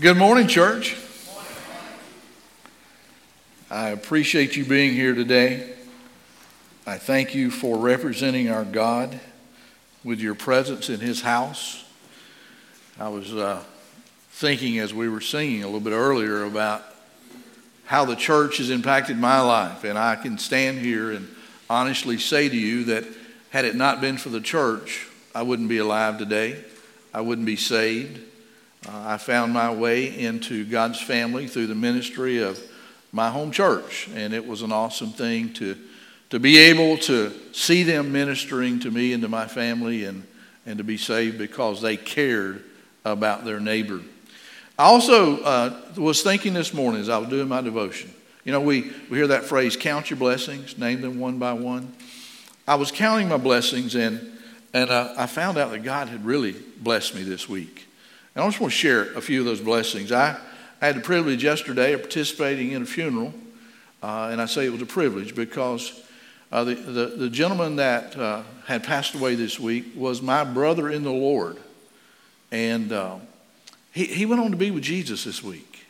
Good morning, church. I appreciate you being here today. I thank you for representing our God with your presence in His house. I was uh, thinking as we were singing a little bit earlier about how the church has impacted my life, and I can stand here and honestly say to you that had it not been for the church, I wouldn't be alive today. I wouldn't be saved. Uh, I found my way into God's family through the ministry of my home church, and it was an awesome thing to, to be able to see them ministering to me and to my family and, and to be saved because they cared about their neighbor. I also uh, was thinking this morning as I was doing my devotion. You know, we, we hear that phrase, count your blessings, name them one by one. I was counting my blessings, and, and uh, I found out that God had really blessed me this week. And I just want to share a few of those blessings. I, I had the privilege yesterday of participating in a funeral, uh, and I say it was a privilege because uh, the, the, the, gentleman that uh, had passed away this week was my brother in the Lord. And uh, he, he went on to be with Jesus this week.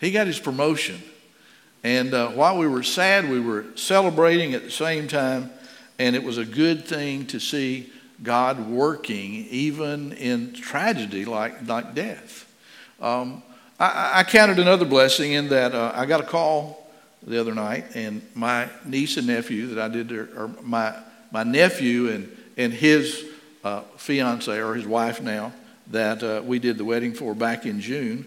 He got his promotion. And uh, while we were sad, we were celebrating at the same time, and it was a good thing to see God working even in tragedy like, like death. Um, I, I, counted another blessing in that uh, I got a call the other night, and my niece and nephew that I did, or my, my nephew and, and his uh, fiance, or his wife now, that uh, we did the wedding for back in June,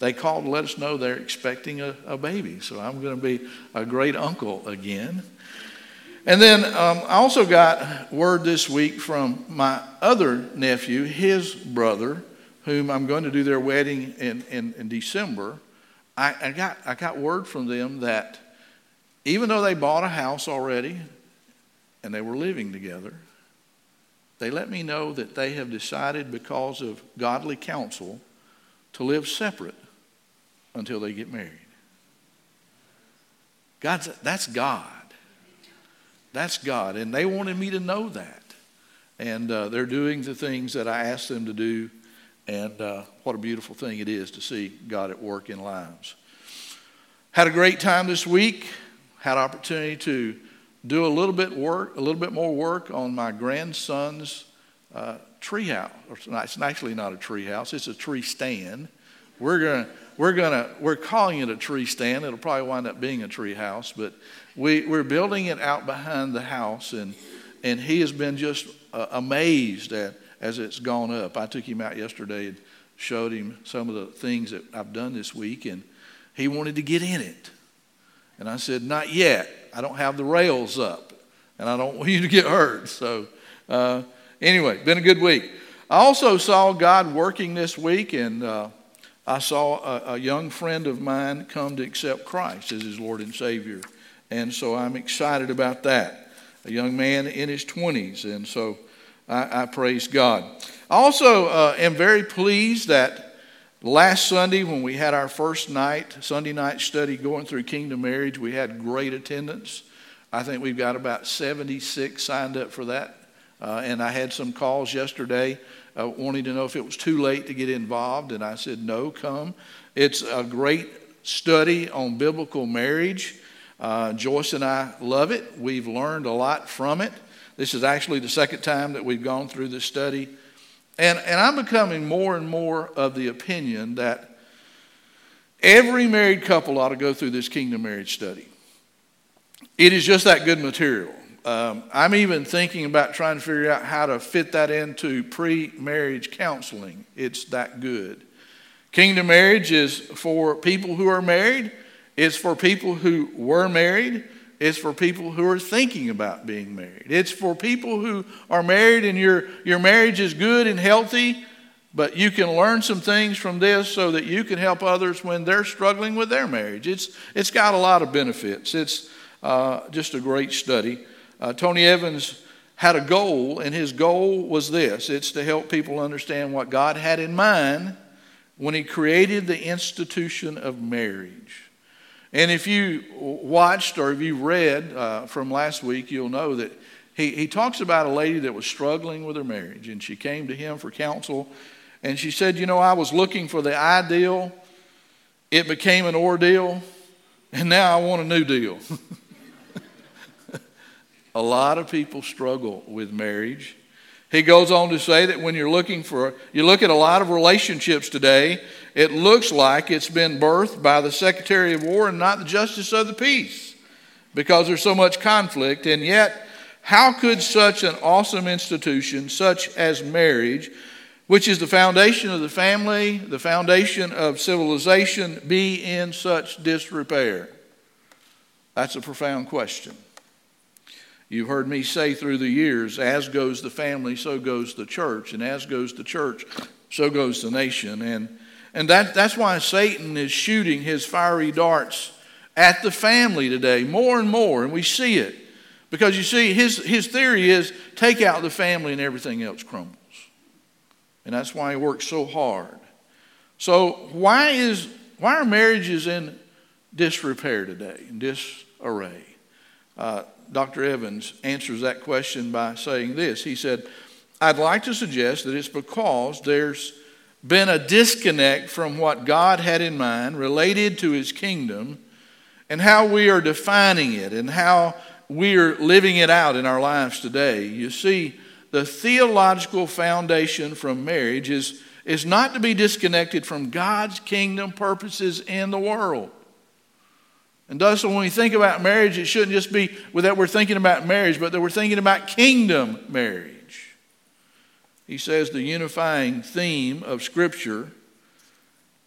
they called to let us know they're expecting a, a baby. So I'm going to be a great uncle again. And then um, I also got word this week from my other nephew, his brother, whom I'm going to do their wedding in, in, in December. I, I, got, I got word from them that even though they bought a house already and they were living together, they let me know that they have decided, because of godly counsel, to live separate until they get married. God's, that's God. That's God. And they wanted me to know that. And uh, they're doing the things that I asked them to do. And uh, what a beautiful thing it is to see God at work in lives. Had a great time this week. Had opportunity to do a little bit work, a little bit more work on my grandson's uh, tree house. It's actually not a tree house; it's a tree stand. We're gonna, we're gonna, we're calling it a tree stand. It'll probably wind up being a tree house, but we, we're building it out behind the house, and, and he has been just uh, amazed at as it's gone up. I took him out yesterday and showed him some of the things that I've done this week, and he wanted to get in it. And I said, Not yet. I don't have the rails up, and I don't want you to get hurt. So, uh, anyway, been a good week. I also saw God working this week, and uh, I saw a, a young friend of mine come to accept Christ as his Lord and Savior. And so I'm excited about that. A young man in his 20s. And so I, I praise God. I also uh, am very pleased that last Sunday, when we had our first night, Sunday night study going through Kingdom Marriage, we had great attendance. I think we've got about 76 signed up for that. Uh, and I had some calls yesterday uh, wanting to know if it was too late to get involved. And I said, no, come. It's a great study on biblical marriage. Uh, Joyce and I love it. We've learned a lot from it. This is actually the second time that we've gone through this study. And, and I'm becoming more and more of the opinion that every married couple ought to go through this kingdom marriage study. It is just that good material. Um, I'm even thinking about trying to figure out how to fit that into pre marriage counseling. It's that good. Kingdom marriage is for people who are married it's for people who were married. It's for people who are thinking about being married. It's for people who are married and your, your marriage is good and healthy, but you can learn some things from this so that you can help others when they're struggling with their marriage. It's, it's got a lot of benefits. It's uh, just a great study. Uh, Tony Evans had a goal, and his goal was this it's to help people understand what God had in mind when he created the institution of marriage. And if you watched or if you read uh, from last week, you'll know that he, he talks about a lady that was struggling with her marriage, and she came to him for counsel. And she said, You know, I was looking for the ideal it became an ordeal, and now I want a new deal. a lot of people struggle with marriage. He goes on to say that when you're looking for, you look at a lot of relationships today, it looks like it's been birthed by the Secretary of War and not the Justice of the Peace because there's so much conflict. And yet, how could such an awesome institution, such as marriage, which is the foundation of the family, the foundation of civilization, be in such disrepair? That's a profound question. You've heard me say through the years, as goes the family, so goes the church. And as goes the church, so goes the nation. And, and that, that's why Satan is shooting his fiery darts at the family today more and more. And we see it. Because you see, his, his theory is take out the family and everything else crumbles. And that's why he works so hard. So, why, is, why are marriages in disrepair today, in disarray? Uh, Dr. Evans answers that question by saying this. He said, I'd like to suggest that it's because there's been a disconnect from what God had in mind related to his kingdom and how we are defining it and how we are living it out in our lives today. You see, the theological foundation from marriage is, is not to be disconnected from God's kingdom purposes in the world. And thus, when we think about marriage, it shouldn't just be that we're thinking about marriage, but that we're thinking about kingdom marriage. He says the unifying theme of Scripture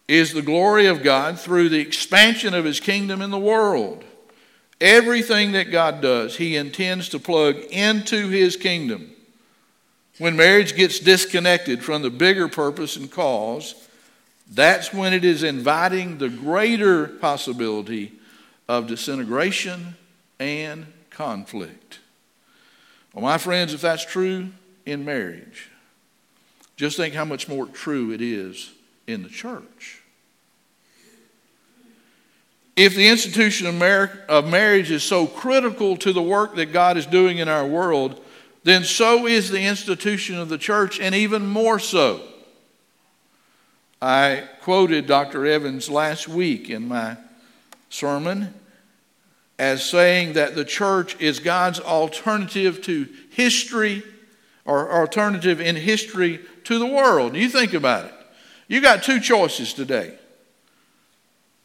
is the glory of God through the expansion of His kingdom in the world. Everything that God does, He intends to plug into His kingdom. When marriage gets disconnected from the bigger purpose and cause, that's when it is inviting the greater possibility of disintegration and conflict. Well, my friends, if that's true in marriage, just think how much more true it is in the church. If the institution of, of marriage is so critical to the work that God is doing in our world, then so is the institution of the church, and even more so. I quoted Dr. Evans last week in my sermon as saying that the church is God's alternative to history or alternative in history to the world. You think about it. You got two choices today.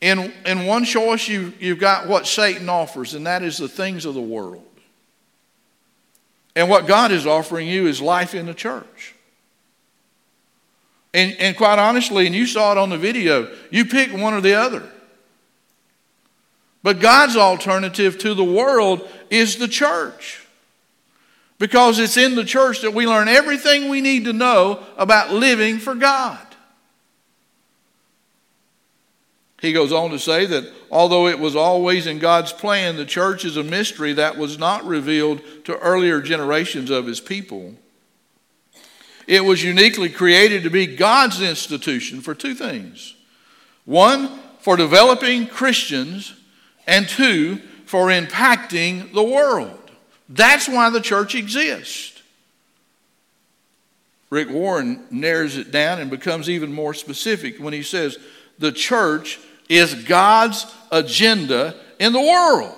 In, in one choice, you, you've got what Satan offers, and that is the things of the world. And what God is offering you is life in the church. And, and quite honestly, and you saw it on the video, you pick one or the other. But God's alternative to the world is the church. Because it's in the church that we learn everything we need to know about living for God. He goes on to say that although it was always in God's plan, the church is a mystery that was not revealed to earlier generations of his people. It was uniquely created to be God's institution for two things one, for developing Christians and two, for impacting the world. That's why the church exists. Rick Warren narrows it down and becomes even more specific when he says the church is God's agenda in the world.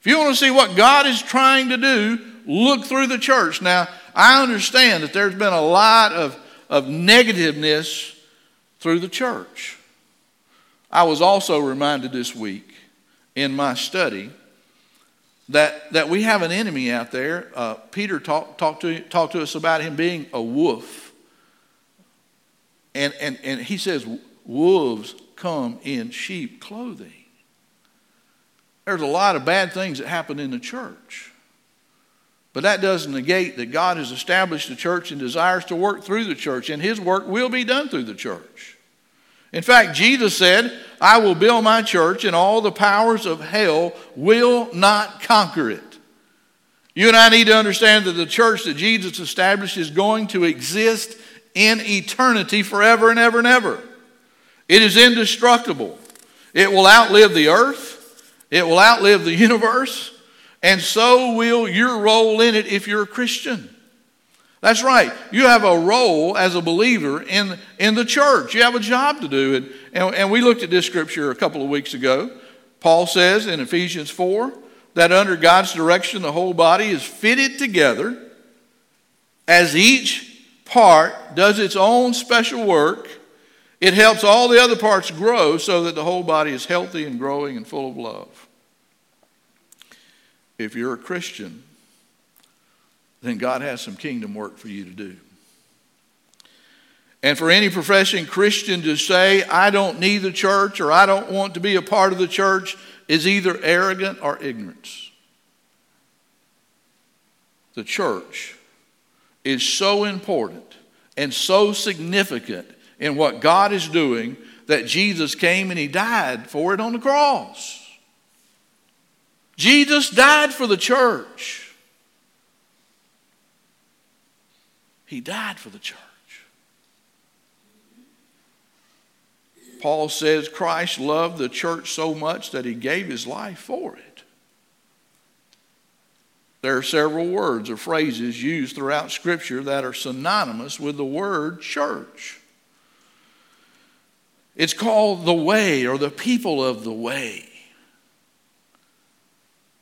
If you want to see what God is trying to do, look through the church. Now, I understand that there's been a lot of, of negativeness through the church. I was also reminded this week in my study that, that we have an enemy out there. Uh, Peter talked talk to, talk to us about him being a wolf. And, and, and he says, wolves come in sheep clothing. There's a lot of bad things that happen in the church. But that doesn't negate that God has established the church and desires to work through the church, and his work will be done through the church. In fact, Jesus said, I will build my church, and all the powers of hell will not conquer it. You and I need to understand that the church that Jesus established is going to exist in eternity forever and ever and ever. It is indestructible. It will outlive the earth, it will outlive the universe, and so will your role in it if you're a Christian. That's right. You have a role as a believer in, in the church. You have a job to do. And, and, and we looked at this scripture a couple of weeks ago. Paul says in Ephesians 4 that under God's direction, the whole body is fitted together as each part does its own special work. It helps all the other parts grow so that the whole body is healthy and growing and full of love. If you're a Christian, then God has some kingdom work for you to do. And for any professing Christian to say, I don't need the church or I don't want to be a part of the church, is either arrogant or ignorance. The church is so important and so significant in what God is doing that Jesus came and He died for it on the cross. Jesus died for the church. He died for the church. Paul says Christ loved the church so much that he gave his life for it. There are several words or phrases used throughout Scripture that are synonymous with the word church. It's called the way or the people of the way.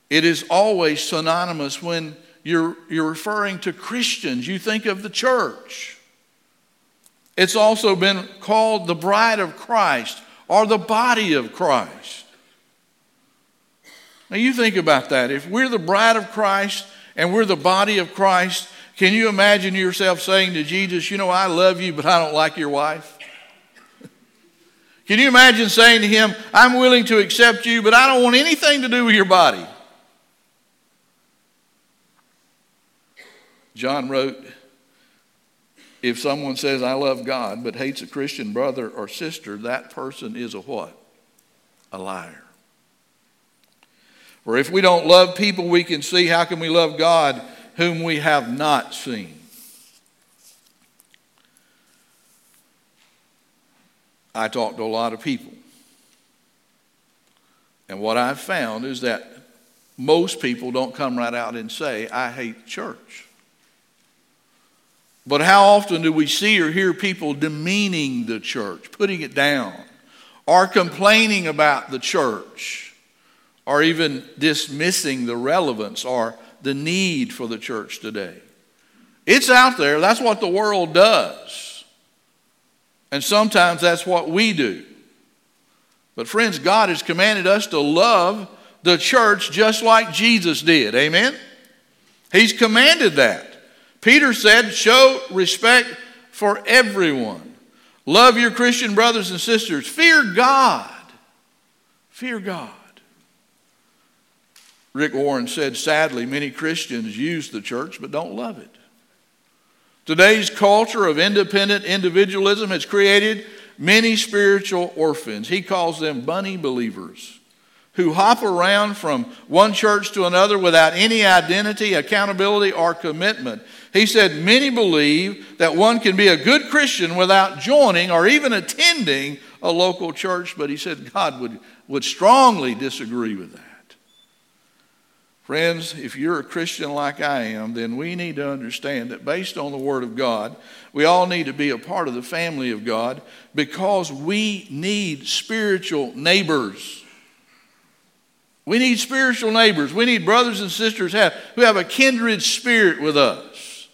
It is always synonymous when you're, you're referring to Christians. You think of the church. It's also been called the bride of Christ or the body of Christ. Now, you think about that. If we're the bride of Christ and we're the body of Christ, can you imagine yourself saying to Jesus, You know, I love you, but I don't like your wife? Can you imagine saying to him, I'm willing to accept you, but I don't want anything to do with your body? John wrote, if someone says, I love God, but hates a Christian brother or sister, that person is a what? A liar. Or if we don't love people we can see, how can we love God whom we have not seen? I talk to a lot of people. And what I've found is that most people don't come right out and say, I hate church. But how often do we see or hear people demeaning the church, putting it down, or complaining about the church, or even dismissing the relevance or the need for the church today? It's out there. That's what the world does. And sometimes that's what we do. But, friends, God has commanded us to love the church just like Jesus did. Amen? He's commanded that. Peter said, show respect for everyone. Love your Christian brothers and sisters. Fear God. Fear God. Rick Warren said, sadly, many Christians use the church but don't love it. Today's culture of independent individualism has created many spiritual orphans. He calls them bunny believers who hop around from one church to another without any identity, accountability, or commitment. He said, Many believe that one can be a good Christian without joining or even attending a local church, but he said God would, would strongly disagree with that. Friends, if you're a Christian like I am, then we need to understand that based on the Word of God, we all need to be a part of the family of God because we need spiritual neighbors. We need spiritual neighbors. We need brothers and sisters who have a kindred spirit with us.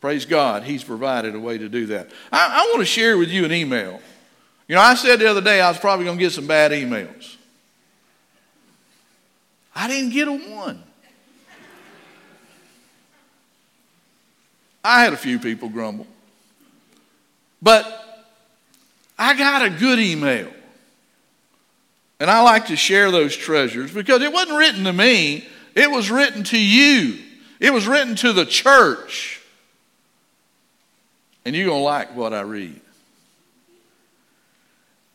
Praise God, He's provided a way to do that. I, I want to share with you an email. You know, I said the other day I was probably going to get some bad emails. I didn't get a one. I had a few people grumble. But I got a good email. And I like to share those treasures because it wasn't written to me, it was written to you. It was written to the church. And you're going to like what I read.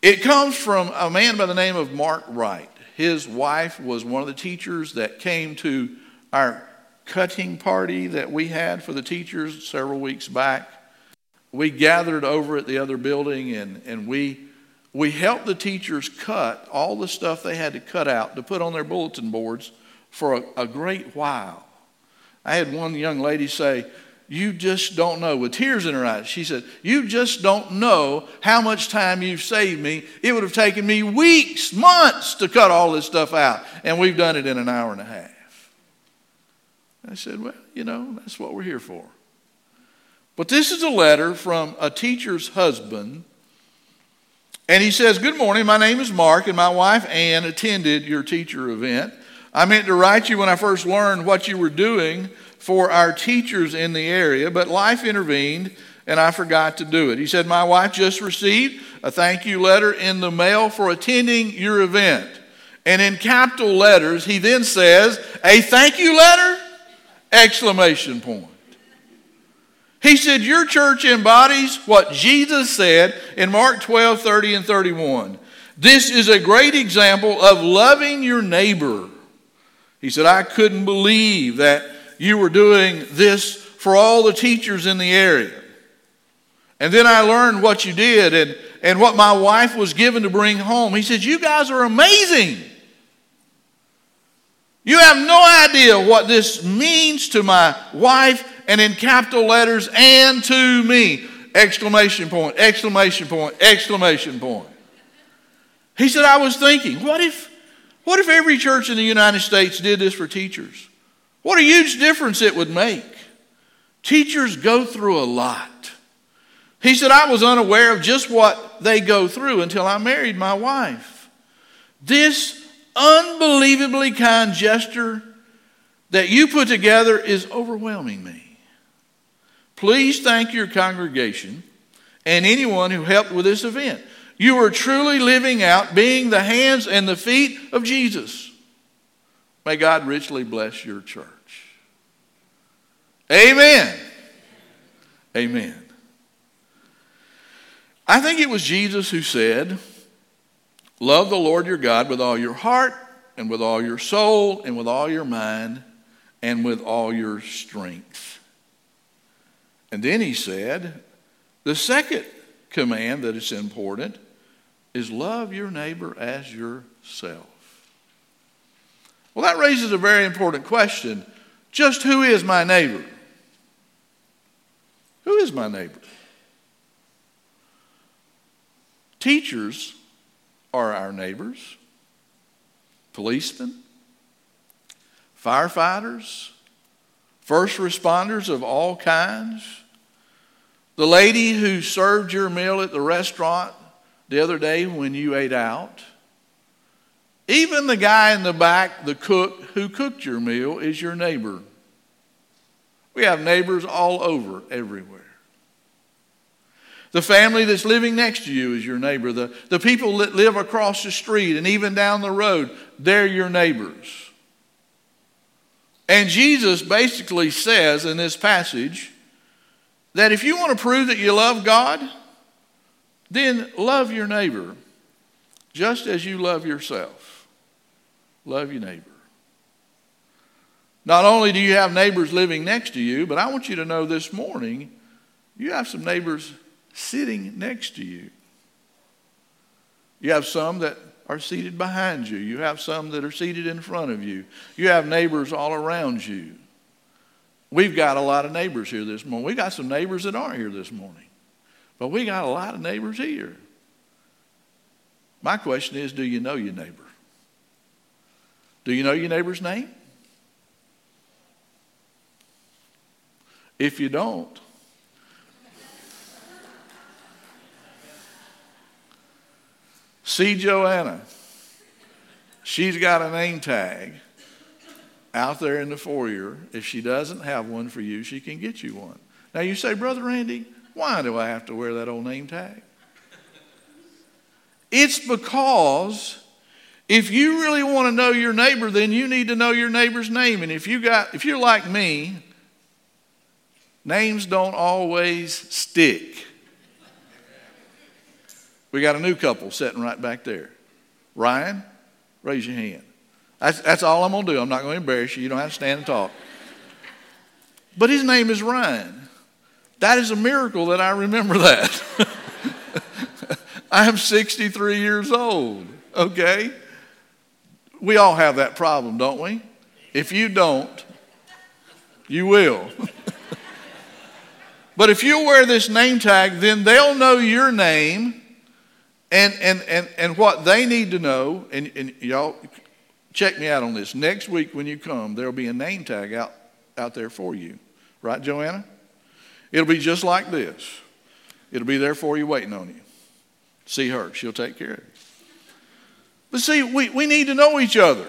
It comes from a man by the name of Mark Wright. His wife was one of the teachers that came to our cutting party that we had for the teachers several weeks back. We gathered over at the other building and, and we we helped the teachers cut all the stuff they had to cut out to put on their bulletin boards for a, a great while. I had one young lady say, You just don't know, with tears in her eyes. She said, You just don't know how much time you've saved me. It would have taken me weeks, months to cut all this stuff out, and we've done it in an hour and a half. I said, Well, you know, that's what we're here for. But this is a letter from a teacher's husband. And he says, Good morning, my name is Mark, and my wife Ann attended your teacher event. I meant to write you when I first learned what you were doing for our teachers in the area, but life intervened and I forgot to do it. He said, My wife just received a thank you letter in the mail for attending your event. And in capital letters, he then says, A thank you letter? Exclamation point. He said, Your church embodies what Jesus said in Mark 12, 30, and 31. This is a great example of loving your neighbor. He said, I couldn't believe that you were doing this for all the teachers in the area. And then I learned what you did and, and what my wife was given to bring home. He said, You guys are amazing. You have no idea what this means to my wife and in capital letters and to me. Exclamation point, exclamation point, exclamation point. He said, I was thinking, what if, what if every church in the United States did this for teachers? What a huge difference it would make. Teachers go through a lot. He said, I was unaware of just what they go through until I married my wife. This unbelievably kind gesture that you put together is overwhelming me. Please thank your congregation and anyone who helped with this event. You are truly living out being the hands and the feet of Jesus. May God richly bless your church. Amen. Amen. I think it was Jesus who said, Love the Lord your God with all your heart, and with all your soul, and with all your mind, and with all your strength. And then he said, The second command that is important is love your neighbor as yourself. Well, that raises a very important question. Just who is my neighbor? Who is my neighbor? Teachers are our neighbors, policemen, firefighters, first responders of all kinds. The lady who served your meal at the restaurant the other day when you ate out. Even the guy in the back, the cook who cooked your meal, is your neighbor. We have neighbors all over, everywhere. The family that's living next to you is your neighbor. The, the people that live across the street and even down the road, they're your neighbors. And Jesus basically says in this passage that if you want to prove that you love God, then love your neighbor just as you love yourself. Love your neighbor. Not only do you have neighbors living next to you, but I want you to know this morning you have some neighbors sitting next to you. You have some that are seated behind you. You have some that are seated in front of you. You have neighbors all around you. We've got a lot of neighbors here this morning. We got some neighbors that aren't here this morning. But we got a lot of neighbors here. My question is do you know your neighbor? Do you know your neighbor's name? If you don't, see Joanna. She's got a name tag out there in the foyer. If she doesn't have one for you, she can get you one. Now you say, Brother Randy, why do I have to wear that old name tag? It's because if you really want to know your neighbor, then you need to know your neighbor's name. And if you got if you're like me, Names don't always stick. We got a new couple sitting right back there. Ryan, raise your hand. That's, that's all I'm going to do. I'm not going to embarrass you. You don't have to stand and talk. But his name is Ryan. That is a miracle that I remember that. I am 63 years old, okay? We all have that problem, don't we? If you don't, you will. But if you wear this name tag, then they'll know your name and, and, and, and what they need to know. And, and y'all, check me out on this. Next week when you come, there'll be a name tag out, out there for you. Right, Joanna? It'll be just like this. It'll be there for you, waiting on you. See her, she'll take care of you. But see, we, we need to know each other.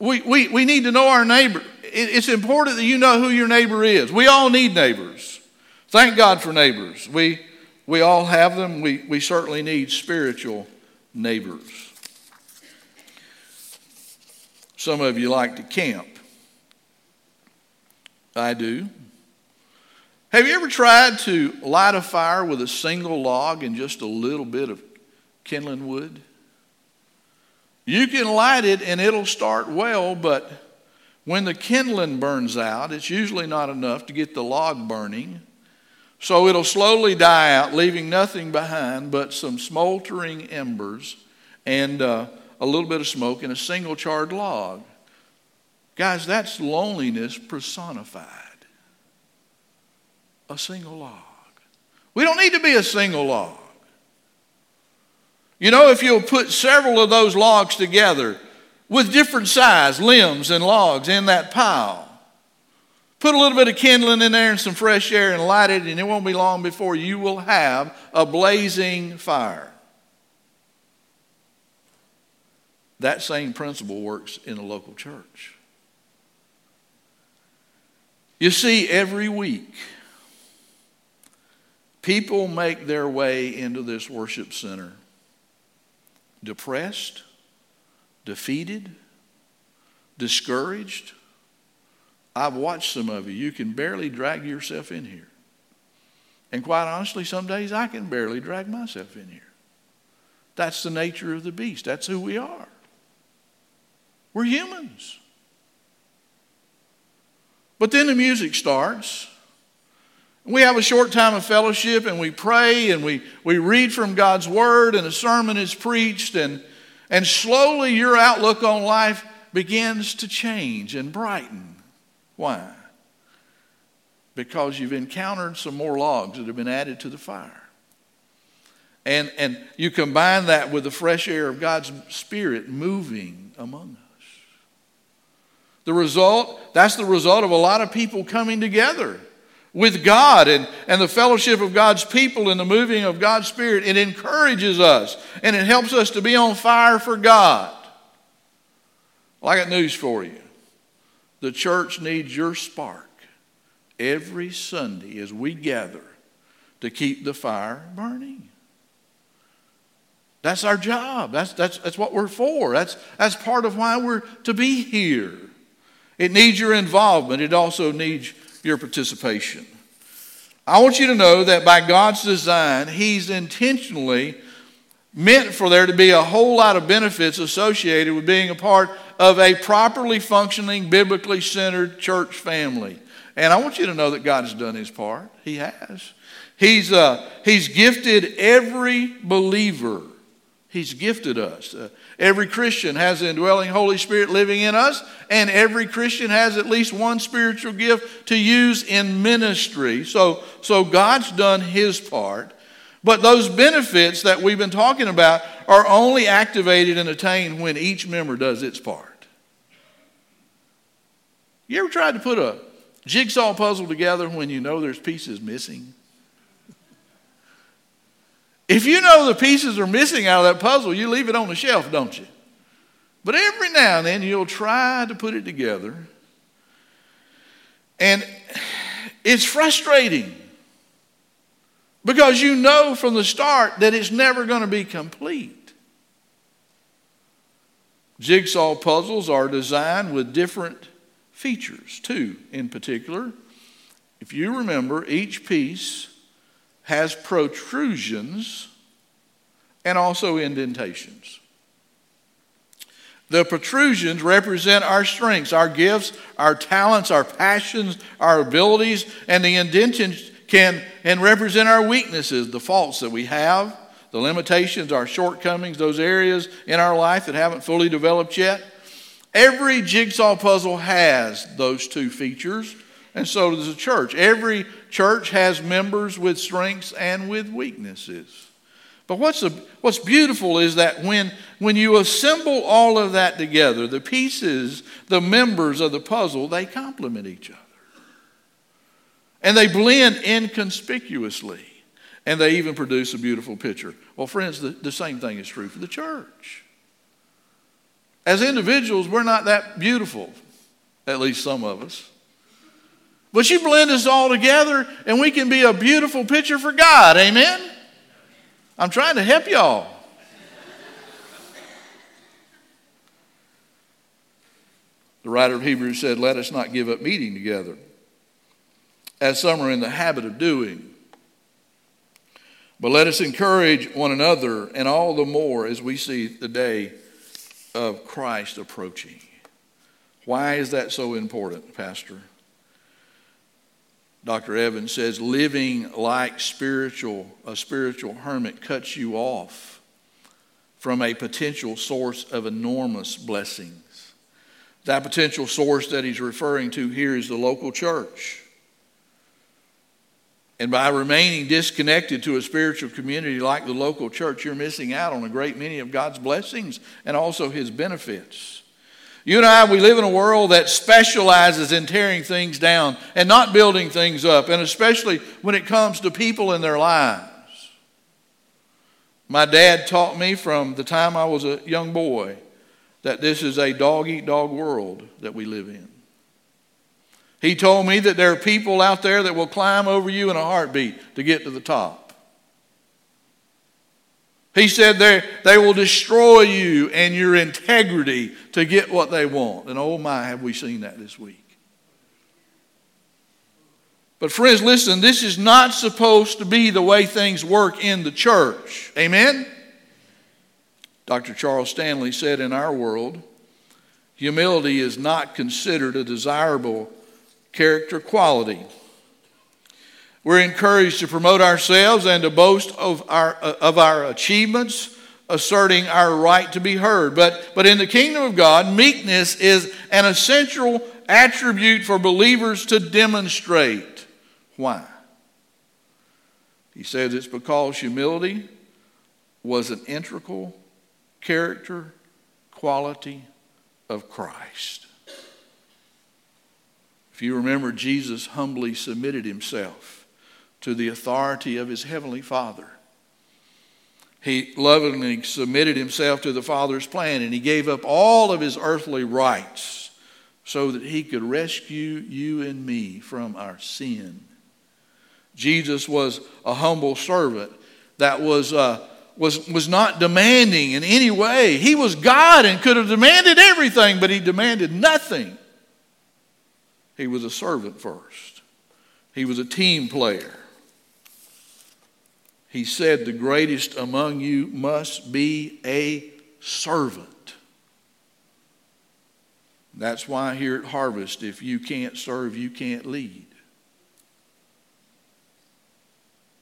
We, we, we need to know our neighbor. It's important that you know who your neighbor is. We all need neighbors. Thank God for neighbors. We, we all have them. We, we certainly need spiritual neighbors. Some of you like to camp. I do. Have you ever tried to light a fire with a single log and just a little bit of kindling wood? You can light it and it'll start well, but when the kindling burns out, it's usually not enough to get the log burning. So it'll slowly die out, leaving nothing behind but some smoldering embers and uh, a little bit of smoke and a single charred log. Guys, that's loneliness personified. A single log. We don't need to be a single log. You know, if you'll put several of those logs together with different size limbs and logs in that pile, put a little bit of kindling in there and some fresh air and light it, and it won't be long before you will have a blazing fire. That same principle works in a local church. You see, every week, people make their way into this worship center depressed, defeated, discouraged. I've watched some of you. You can barely drag yourself in here. And quite honestly, some days I can barely drag myself in here. That's the nature of the beast. That's who we are. We're humans. But then the music starts. We have a short time of fellowship and we pray and we, we read from God's Word and a sermon is preached, and, and slowly your outlook on life begins to change and brighten. Why? Because you've encountered some more logs that have been added to the fire. And, and you combine that with the fresh air of God's Spirit moving among us. The result, that's the result of a lot of people coming together with God and, and the fellowship of God's people and the moving of God's Spirit. It encourages us and it helps us to be on fire for God. Well, I got news for you. The church needs your spark every Sunday as we gather to keep the fire burning. That's our job. That's, that's, that's what we're for. That's, that's part of why we're to be here. It needs your involvement, it also needs your participation. I want you to know that by God's design, He's intentionally meant for there to be a whole lot of benefits associated with being a part of a properly functioning, biblically centered church family. And I want you to know that God has done His part. He has. He's, uh, he's gifted every believer. He's gifted us. Uh, Every Christian has the indwelling Holy Spirit living in us, and every Christian has at least one spiritual gift to use in ministry. So, so God's done his part. But those benefits that we've been talking about are only activated and attained when each member does its part. You ever tried to put a jigsaw puzzle together when you know there's pieces missing? If you know the pieces are missing out of that puzzle, you leave it on the shelf, don't you? But every now and then you'll try to put it together. And it's frustrating because you know from the start that it's never going to be complete. Jigsaw puzzles are designed with different features, two in particular. If you remember, each piece has protrusions and also indentations. The protrusions represent our strengths, our gifts, our talents, our passions, our abilities, and the indentations can and represent our weaknesses, the faults that we have, the limitations, our shortcomings, those areas in our life that haven't fully developed yet. Every jigsaw puzzle has those two features, and so does the church. Every church has members with strengths and with weaknesses. But what's, a, what's beautiful is that when, when you assemble all of that together, the pieces, the members of the puzzle, they complement each other. And they blend inconspicuously. And they even produce a beautiful picture. Well, friends, the, the same thing is true for the church. As individuals, we're not that beautiful, at least some of us. But you blend us all together, and we can be a beautiful picture for God. Amen? I'm trying to help y'all. The writer of Hebrews said, Let us not give up meeting together, as some are in the habit of doing. But let us encourage one another, and all the more as we see the day of Christ approaching. Why is that so important, Pastor? Dr. Evans says living like spiritual a spiritual hermit cuts you off from a potential source of enormous blessings. That potential source that he's referring to here is the local church. And by remaining disconnected to a spiritual community like the local church, you're missing out on a great many of God's blessings and also his benefits. You and I, we live in a world that specializes in tearing things down and not building things up, and especially when it comes to people in their lives. My dad taught me from the time I was a young boy that this is a dog eat dog world that we live in. He told me that there are people out there that will climb over you in a heartbeat to get to the top. He said they, will destroy you and your integrity to get what they want. And oh my, have we seen that this week. But, friends, listen, this is not supposed to be the way things work in the church. Amen? Dr. Charles Stanley said in our world, humility is not considered a desirable character quality. We're encouraged to promote ourselves and to boast of our, of our achievements, asserting our right to be heard. But, but in the kingdom of God, meekness is an essential attribute for believers to demonstrate. Why? He says it's because humility was an integral character quality of Christ. If you remember, Jesus humbly submitted himself to the authority of his heavenly Father. He lovingly submitted himself to the Father's plan and he gave up all of his earthly rights so that he could rescue you and me from our sin. Jesus was a humble servant that was, uh, was, was not demanding in any way. He was God and could have demanded everything, but he demanded nothing. He was a servant first, he was a team player he said, The greatest among you must be a servant. That's why here at Harvest, if you can't serve, you can't lead.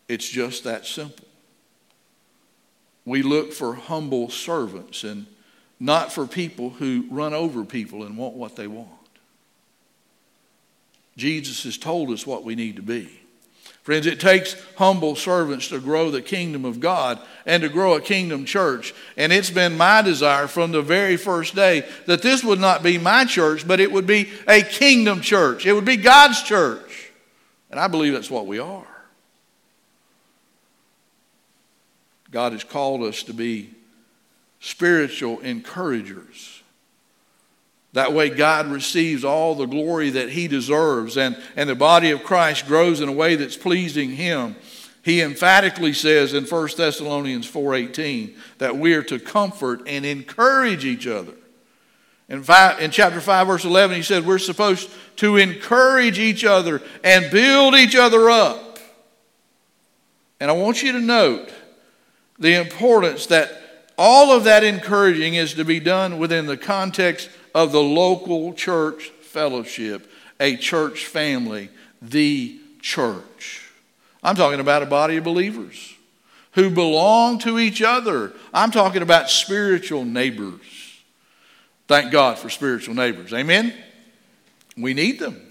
It's just that simple. We look for humble servants and not for people who run over people and want what they want. Jesus has told us what we need to be. Friends, it takes humble servants to grow the kingdom of God and to grow a kingdom church. And it's been my desire from the very first day that this would not be my church, but it would be a kingdom church. It would be God's church. And I believe that's what we are. God has called us to be spiritual encouragers. That way, God receives all the glory that He deserves, and, and the body of Christ grows in a way that's pleasing Him. He emphatically says in 1 Thessalonians 4.18 that we are to comfort and encourage each other. In, five, in chapter 5, verse 11, he said we're supposed to encourage each other and build each other up. And I want you to note the importance that all of that encouraging is to be done within the context of the local church fellowship, a church family, the church. I'm talking about a body of believers who belong to each other. I'm talking about spiritual neighbors. Thank God for spiritual neighbors. Amen? We need them.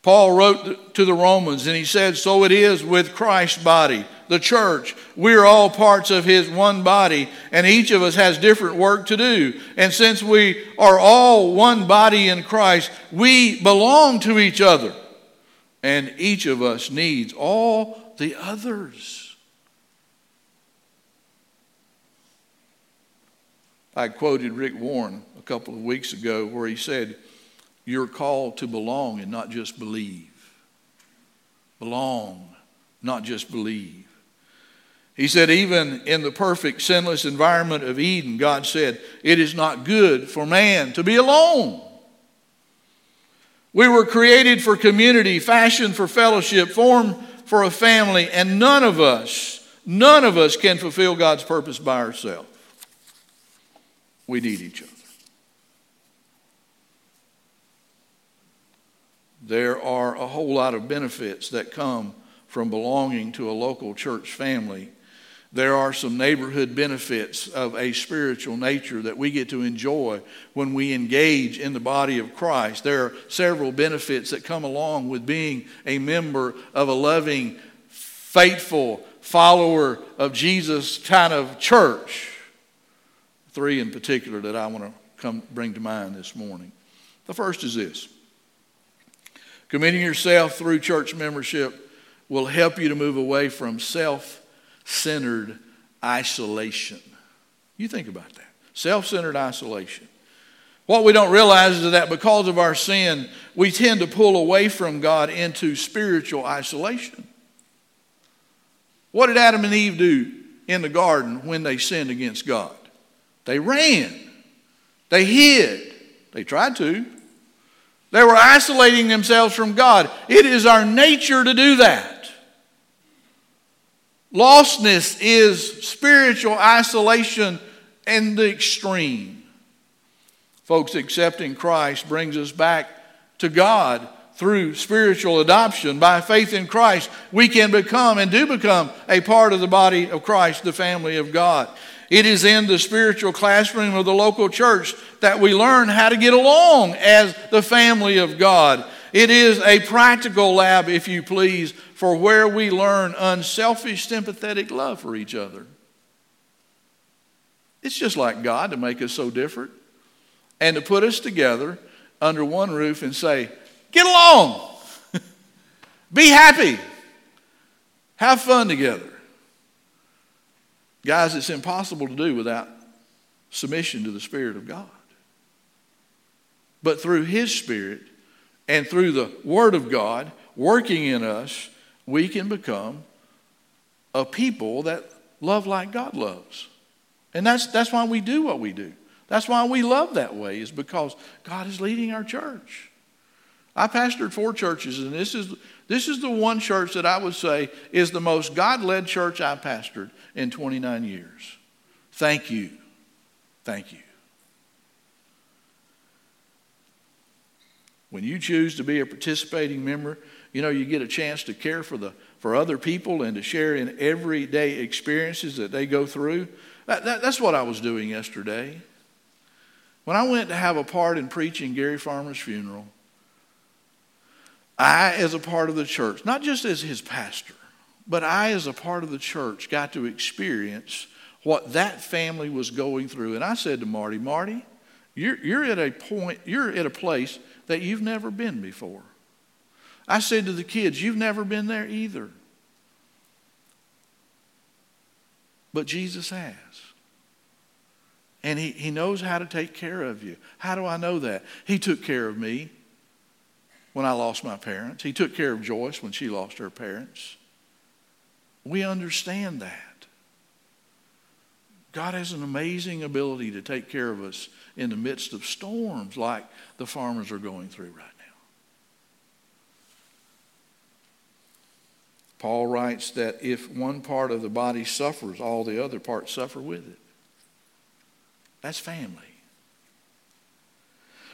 Paul wrote to the Romans and he said, So it is with Christ's body, the church. We're all parts of his one body, and each of us has different work to do. And since we are all one body in Christ, we belong to each other. And each of us needs all the others. I quoted Rick Warren a couple of weeks ago where he said, you're called to belong and not just believe. Belong, not just believe. He said, even in the perfect, sinless environment of Eden, God said, It is not good for man to be alone. We were created for community, fashioned for fellowship, formed for a family, and none of us, none of us can fulfill God's purpose by ourselves. We need each other. There are a whole lot of benefits that come from belonging to a local church family. There are some neighborhood benefits of a spiritual nature that we get to enjoy when we engage in the body of Christ. There are several benefits that come along with being a member of a loving, faithful follower of Jesus kind of church. Three in particular that I want to come bring to mind this morning. The first is this Committing yourself through church membership will help you to move away from self centered isolation. You think about that self centered isolation. What we don't realize is that because of our sin, we tend to pull away from God into spiritual isolation. What did Adam and Eve do in the garden when they sinned against God? They ran, they hid, they tried to, they were isolating themselves from God. It is our nature to do that. Lostness is spiritual isolation in the extreme. Folks, accepting Christ brings us back to God through spiritual adoption. By faith in Christ, we can become and do become a part of the body of Christ, the family of God. It is in the spiritual classroom of the local church that we learn how to get along as the family of God. It is a practical lab, if you please, for where we learn unselfish, sympathetic love for each other. It's just like God to make us so different and to put us together under one roof and say, Get along, be happy, have fun together. Guys, it's impossible to do without submission to the Spirit of God. But through His Spirit and through the Word of God working in us, we can become a people that love like God loves. And that's, that's why we do what we do. That's why we love that way, is because God is leading our church. I pastored four churches, and this is, this is the one church that I would say is the most God led church I pastored in 29 years. Thank you. Thank you. When you choose to be a participating member, you know, you get a chance to care for, the, for other people and to share in everyday experiences that they go through. That, that, that's what I was doing yesterday. When I went to have a part in preaching Gary Farmer's funeral, I, as a part of the church, not just as his pastor, but I, as a part of the church, got to experience what that family was going through. And I said to Marty, Marty, you're, you're at a point, you're at a place that you've never been before. I said to the kids, You've never been there either. But Jesus has. And he, he knows how to take care of you. How do I know that? He took care of me when I lost my parents. He took care of Joyce when she lost her parents. We understand that. God has an amazing ability to take care of us in the midst of storms like the Farmers are going through right now. Paul writes that if one part of the body suffers, all the other parts suffer with it. That's family.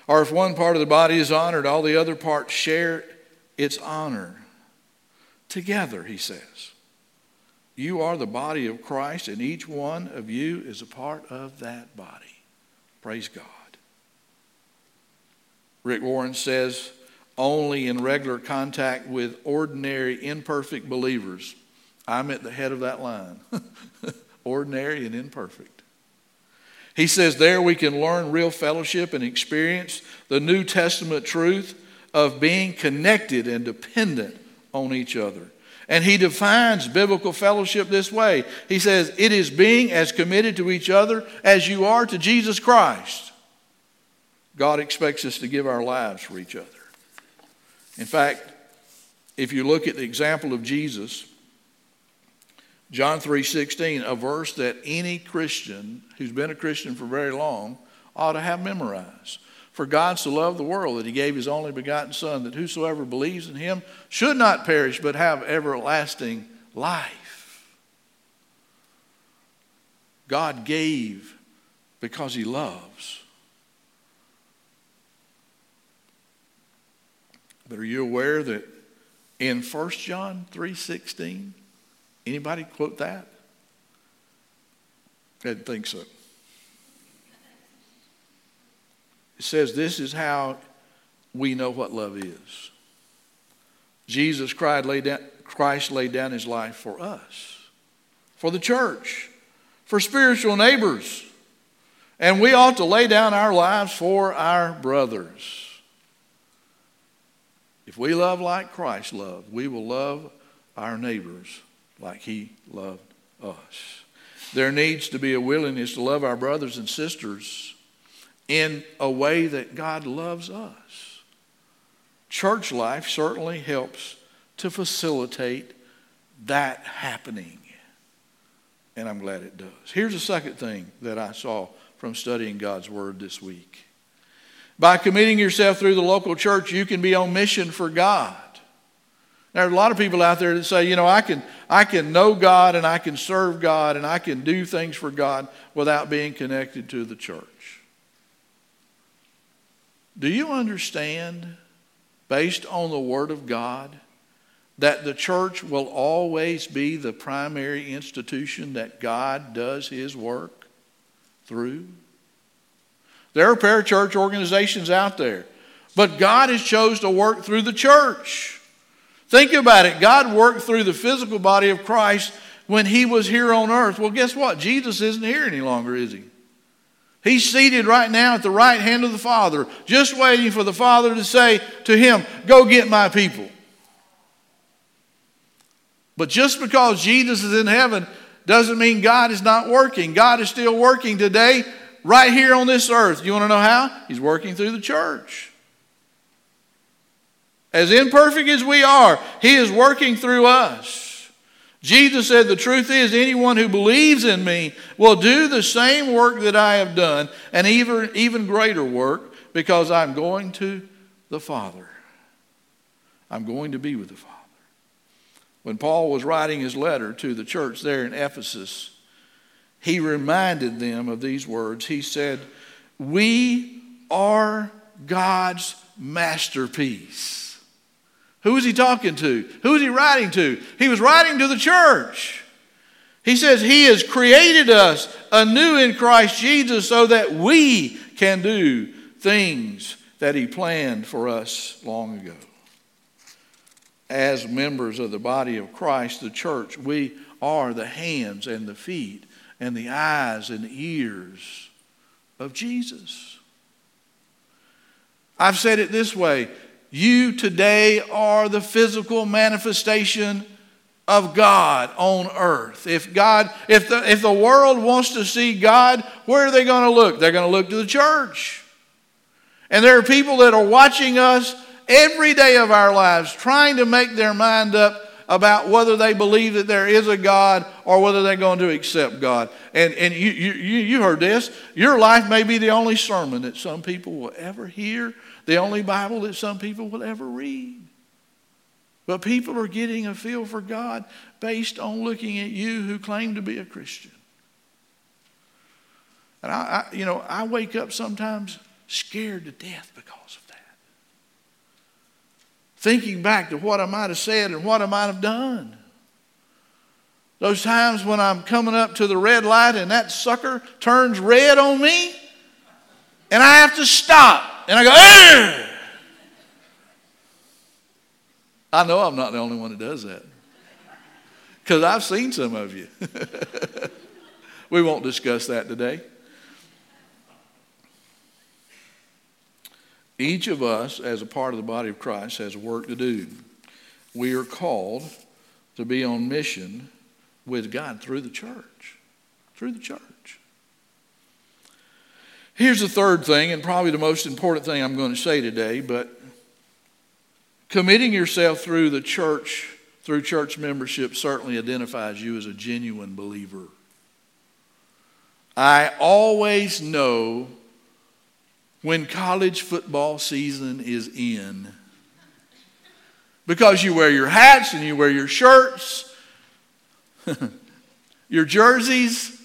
Or if one part of the body is honored, all the other parts share its honor. Together, he says. You are the body of Christ, and each one of you is a part of that body. Praise God. Rick Warren says, only in regular contact with ordinary, imperfect believers. I'm at the head of that line ordinary and imperfect. He says there we can learn real fellowship and experience the New Testament truth of being connected and dependent on each other. And he defines biblical fellowship this way He says, It is being as committed to each other as you are to Jesus Christ. God expects us to give our lives for each other. In fact, if you look at the example of Jesus, John 3:16, a verse that any Christian who's been a Christian for very long ought to have memorized. For God so loved the world that he gave his only begotten Son, that whosoever believes in him should not perish, but have everlasting life. God gave because he loves. But are you aware that in 1 John 3:16, anybody quote that? I didn't think so. It says this is how we know what love is. Jesus laid down, Christ laid down his life for us, for the church, for spiritual neighbors. And we ought to lay down our lives for our brothers. If we love like Christ loved, we will love our neighbors like he loved us. There needs to be a willingness to love our brothers and sisters in a way that God loves us. Church life certainly helps to facilitate that happening. And I'm glad it does. Here's a second thing that I saw from studying God's Word this week. By committing yourself through the local church, you can be on mission for God. There are a lot of people out there that say, you know, I can, I can know God and I can serve God and I can do things for God without being connected to the church. Do you understand, based on the Word of God, that the church will always be the primary institution that God does His work through? There are parachurch organizations out there, but God has chose to work through the church. Think about it. God worked through the physical body of Christ when He was here on earth. Well, guess what? Jesus isn't here any longer, is He? He's seated right now at the right hand of the Father, just waiting for the Father to say to him, Go get my people. But just because Jesus is in heaven doesn't mean God is not working. God is still working today, right here on this earth. You want to know how? He's working through the church. As imperfect as we are, He is working through us. Jesus said, The truth is, anyone who believes in me will do the same work that I have done, and even, even greater work, because I'm going to the Father. I'm going to be with the Father. When Paul was writing his letter to the church there in Ephesus, he reminded them of these words. He said, We are God's masterpiece. Who is he talking to? Who is he writing to? He was writing to the church. He says he has created us anew in Christ Jesus so that we can do things that he planned for us long ago. As members of the body of Christ, the church, we are the hands and the feet and the eyes and ears of Jesus. I've said it this way you today are the physical manifestation of God on earth. If God, if the, if the world wants to see God, where are they going to look? They're going to look to the church. And there are people that are watching us every day of our lives trying to make their mind up about whether they believe that there is a God or whether they're going to accept God. And, and you, you, you heard this. Your life may be the only sermon that some people will ever hear the only Bible that some people will ever read. But people are getting a feel for God based on looking at you who claim to be a Christian. And I, I, you know, I wake up sometimes scared to death because. Thinking back to what I might have said and what I might have done. Those times when I'm coming up to the red light and that sucker turns red on me, and I have to stop and I go! I know I'm not the only one that does that. Because I've seen some of you. we won't discuss that today. Each of us, as a part of the body of Christ, has a work to do. We are called to be on mission with God through the church. Through the church. Here's the third thing, and probably the most important thing I'm going to say today, but committing yourself through the church, through church membership, certainly identifies you as a genuine believer. I always know when college football season is in because you wear your hats and you wear your shirts, your jerseys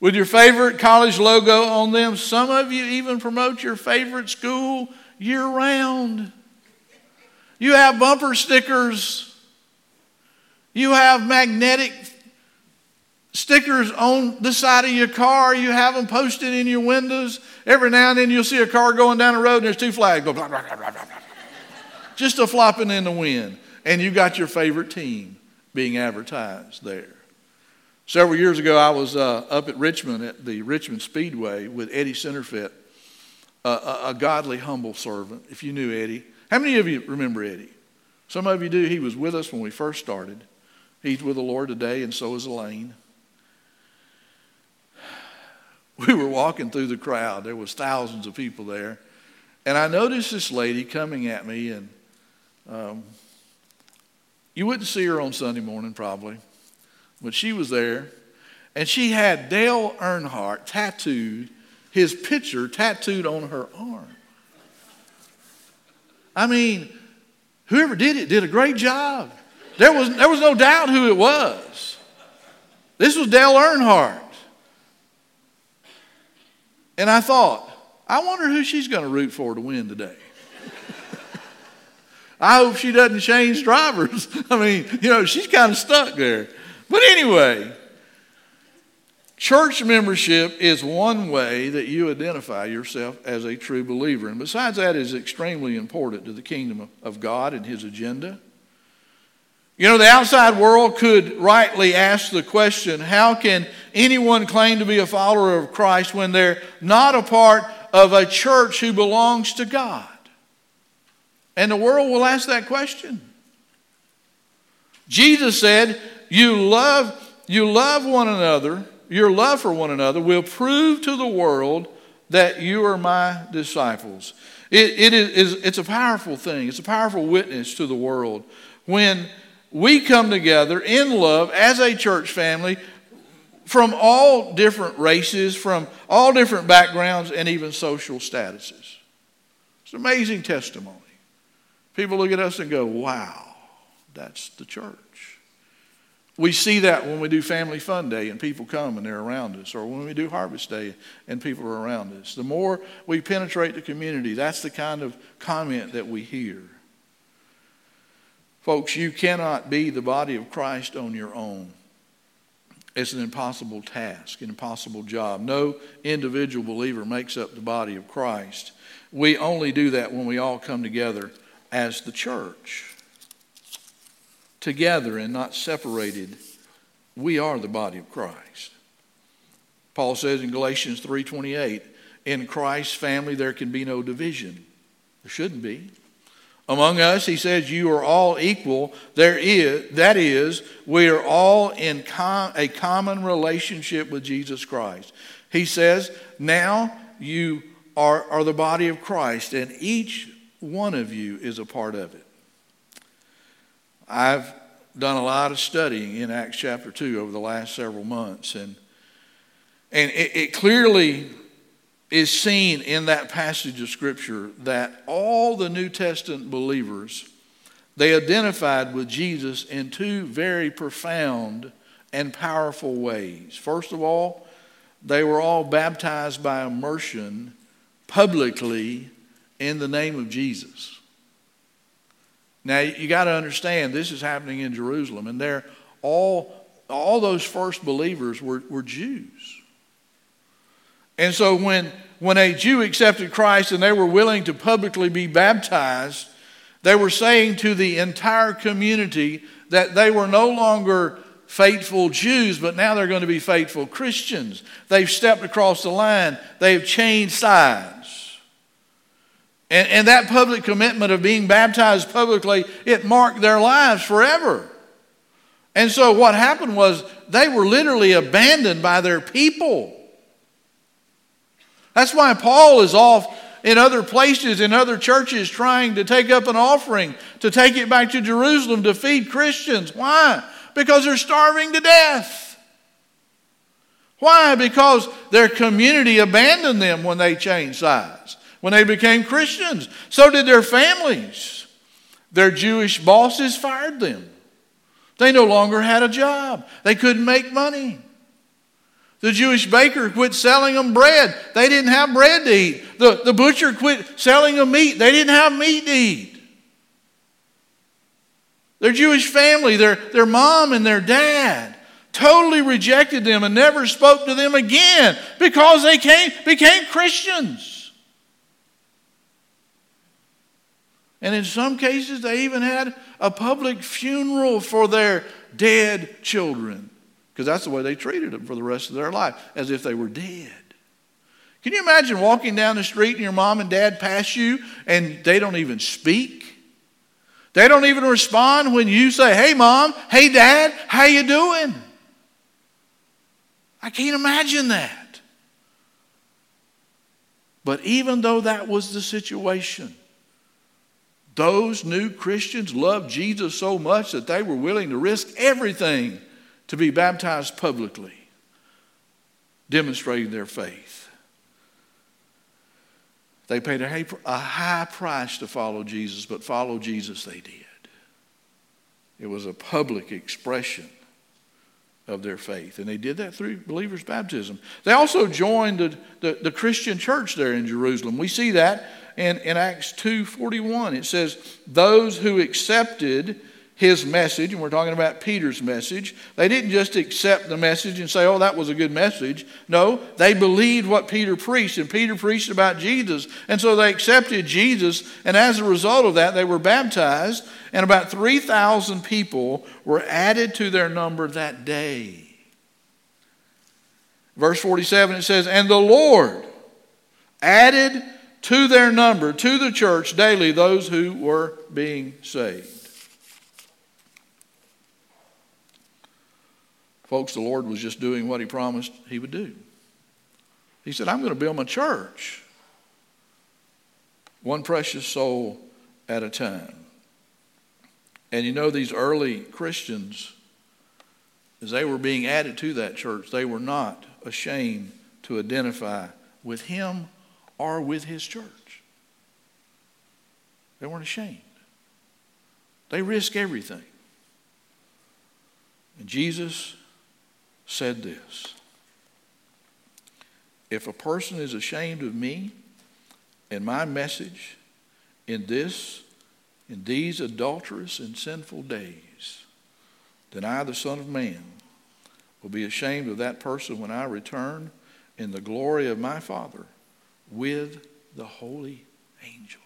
with your favorite college logo on them. Some of you even promote your favorite school year round. You have bumper stickers. You have magnetic stickers on the side of your car. You have them posted in your windows. Every now and then you'll see a car going down the road and there's two flags go blah, blah, blah, blah, blah, blah. Just a flopping in the wind. And you got your favorite team being advertised there. Several years ago, I was uh, up at Richmond at the Richmond Speedway with Eddie Centerfit, a, a godly, humble servant. If you knew Eddie, how many of you remember Eddie? Some of you do. He was with us when we first started. He's with the Lord today, and so is Elaine. We were walking through the crowd. There was thousands of people there. And I noticed this lady coming at me, and um, you wouldn't see her on Sunday morning probably, but she was there. And she had Dale Earnhardt tattooed, his picture tattooed on her arm. I mean, whoever did it did a great job. There was, there was no doubt who it was. This was Dale Earnhardt. And I thought, I wonder who she's going to root for to win today. I hope she doesn't change drivers. I mean, you know, she's kind of stuck there. But anyway, church membership is one way that you identify yourself as a true believer. And besides that, is extremely important to the kingdom of God and his agenda. You know, the outside world could rightly ask the question how can anyone claim to be a follower of Christ when they're not a part of a church who belongs to God? And the world will ask that question. Jesus said, You love, you love one another, your love for one another will prove to the world that you are my disciples. It, it is, it's a powerful thing, it's a powerful witness to the world when we come together in love as a church family from all different races, from all different backgrounds, and even social statuses. It's an amazing testimony. People look at us and go, wow, that's the church. We see that when we do Family Fun Day and people come and they're around us, or when we do Harvest Day and people are around us. The more we penetrate the community, that's the kind of comment that we hear. Folks, you cannot be the body of Christ on your own. It's an impossible task, an impossible job. No individual believer makes up the body of Christ. We only do that when we all come together as the church. Together and not separated, we are the body of Christ. Paul says in Galatians 3:28, in Christ's family there can be no division. There shouldn't be. Among us, he says, you are all equal. There is, that is, we are all in com- a common relationship with Jesus Christ. He says, now you are, are the body of Christ, and each one of you is a part of it. I've done a lot of studying in Acts chapter 2 over the last several months, and, and it, it clearly is seen in that passage of Scripture that all the New Testament believers, they identified with Jesus in two very profound and powerful ways. First of all, they were all baptized by immersion publicly in the name of Jesus. Now you got to understand this is happening in Jerusalem, and they're all all those first believers were, were Jews. And so when, when a Jew accepted Christ and they were willing to publicly be baptized, They were saying to the entire community that they were no longer faithful Jews, but now they're going to be faithful Christians. They've stepped across the line, they've changed sides. And, and that public commitment of being baptized publicly, it marked their lives forever. And so what happened was they were literally abandoned by their people. That's why Paul is off in other places, in other churches, trying to take up an offering to take it back to Jerusalem to feed Christians. Why? Because they're starving to death. Why? Because their community abandoned them when they changed sides, when they became Christians. So did their families. Their Jewish bosses fired them. They no longer had a job, they couldn't make money. The Jewish baker quit selling them bread. They didn't have bread to eat. The, the butcher quit selling them meat. They didn't have meat to eat. Their Jewish family, their, their mom and their dad, totally rejected them and never spoke to them again because they came, became Christians. And in some cases, they even had a public funeral for their dead children. Because that's the way they treated them for the rest of their life, as if they were dead. Can you imagine walking down the street and your mom and dad pass you and they don't even speak? They don't even respond when you say, "Hey mom, hey dad, how you doing?" I can't imagine that. But even though that was the situation, those new Christians loved Jesus so much that they were willing to risk everything to be baptized publicly, demonstrating their faith. They paid a high price to follow Jesus, but follow Jesus they did. It was a public expression of their faith. And they did that through believers' baptism. They also joined the, the, the, Christian church there in Jerusalem. We see that in, in Acts 2.41. It says, those who accepted his message, and we're talking about Peter's message. They didn't just accept the message and say, oh, that was a good message. No, they believed what Peter preached, and Peter preached about Jesus. And so they accepted Jesus, and as a result of that, they were baptized, and about 3,000 people were added to their number that day. Verse 47, it says, And the Lord added to their number, to the church daily, those who were being saved. Folks, the Lord was just doing what He promised He would do. He said, I'm going to build my church one precious soul at a time. And you know, these early Christians, as they were being added to that church, they were not ashamed to identify with Him or with His church. They weren't ashamed. They risked everything. And Jesus said this If a person is ashamed of me and my message in this, in these adulterous and sinful days, then I, the Son of Man, will be ashamed of that person when I return in the glory of my Father with the holy angels.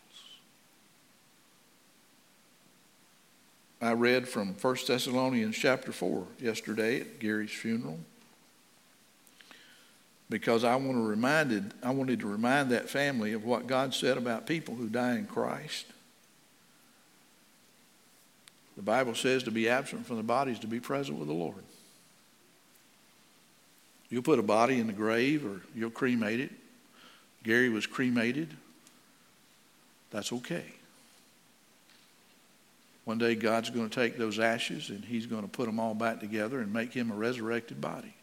I read from 1 Thessalonians chapter 4 yesterday at Gary's funeral because I reminded I wanted to remind that family of what God said about people who die in Christ. The Bible says to be absent from the body is to be present with the Lord. You'll put a body in the grave or you'll cremate it. Gary was cremated. That's okay. One day God's going to take those ashes and He's going to put them all back together and make him a resurrected body.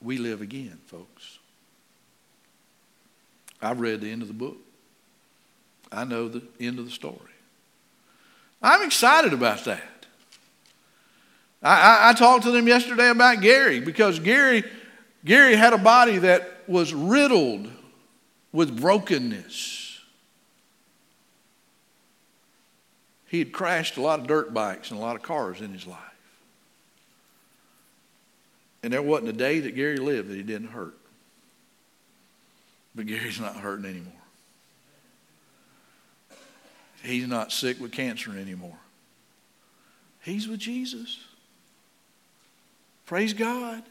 We live again, folks. I've read the end of the book. I know the end of the story. I'm excited about that. I, I, I, talked to them yesterday about Gary because Gary, Gary had a body that was riddled with brokenness. He had crashed a lot of dirt bikes and a lot of cars in his life. And there wasn't a day that Gary lived that he didn't hurt. But Gary's not hurting anymore. He's not sick with cancer anymore. He's with Jesus. Praise God.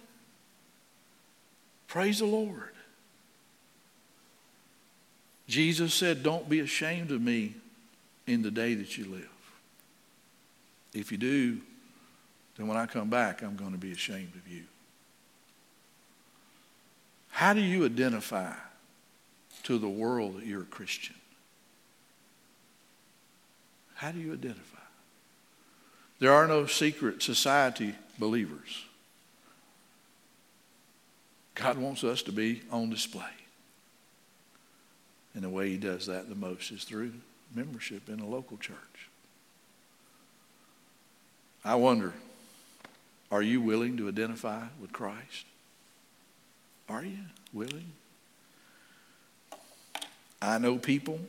Praise the Lord. Jesus said, Don't be ashamed of me in the day that you live. If you do, then when I come back, I'm going to be ashamed of you. How do you identify to the world that you're a Christian? How do you identify? There are no secret society believers. God wants us to be on display. And the way he does that the most is through membership in a local church. I wonder, are you willing to identify with Christ? Are you willing? I know people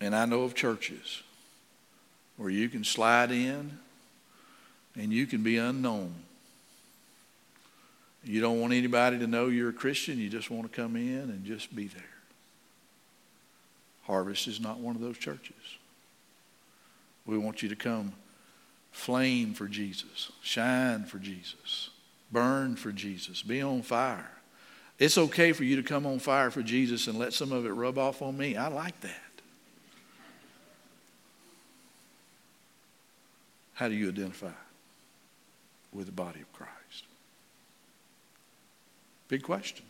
and I know of churches where you can slide in and you can be unknown. You don't want anybody to know you're a Christian. You just want to come in and just be there. Harvest is not one of those churches. We want you to come flame for Jesus, shine for Jesus, burn for Jesus, be on fire. It's okay for you to come on fire for Jesus and let some of it rub off on me. I like that. How do you identify with the body of Christ? Big question.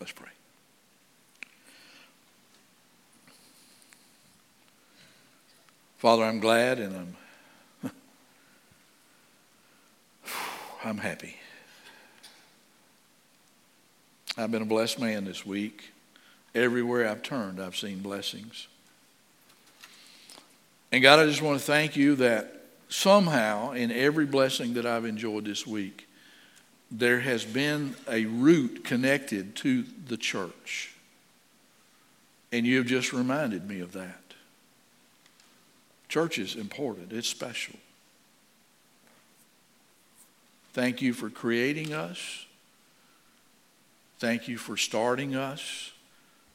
Let's pray. Father, I'm glad and I'm I'm happy. I've been a blessed man this week. Everywhere I've turned, I've seen blessings. And God, I just want to thank you that somehow in every blessing that I've enjoyed this week, there has been a root connected to the church. And you have just reminded me of that. Church is important, it's special. Thank you for creating us. Thank you for starting us.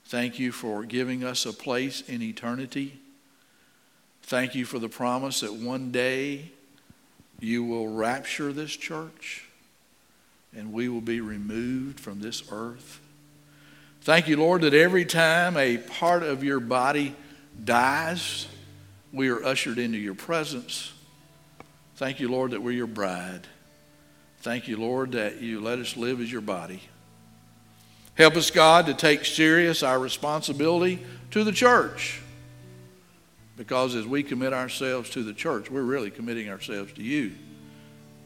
Thank you for giving us a place in eternity. Thank you for the promise that one day you will rapture this church and we will be removed from this earth. Thank you, Lord, that every time a part of your body dies, we are ushered into your presence. Thank you, Lord, that we're your bride. Thank you, Lord, that you let us live as your body. Help us, God, to take serious our responsibility to the church. Because as we commit ourselves to the church, we're really committing ourselves to you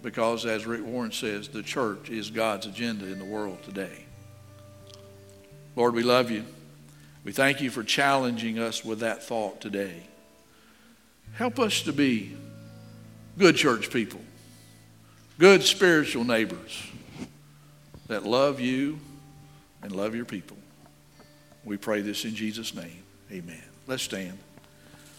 because, as Rick Warren says, the church is God's agenda in the world today. Lord, we love you. We thank you for challenging us with that thought today. Help us to be good church people, good spiritual neighbors that love you and love your people. We pray this in Jesus' name. Amen. Let's stand.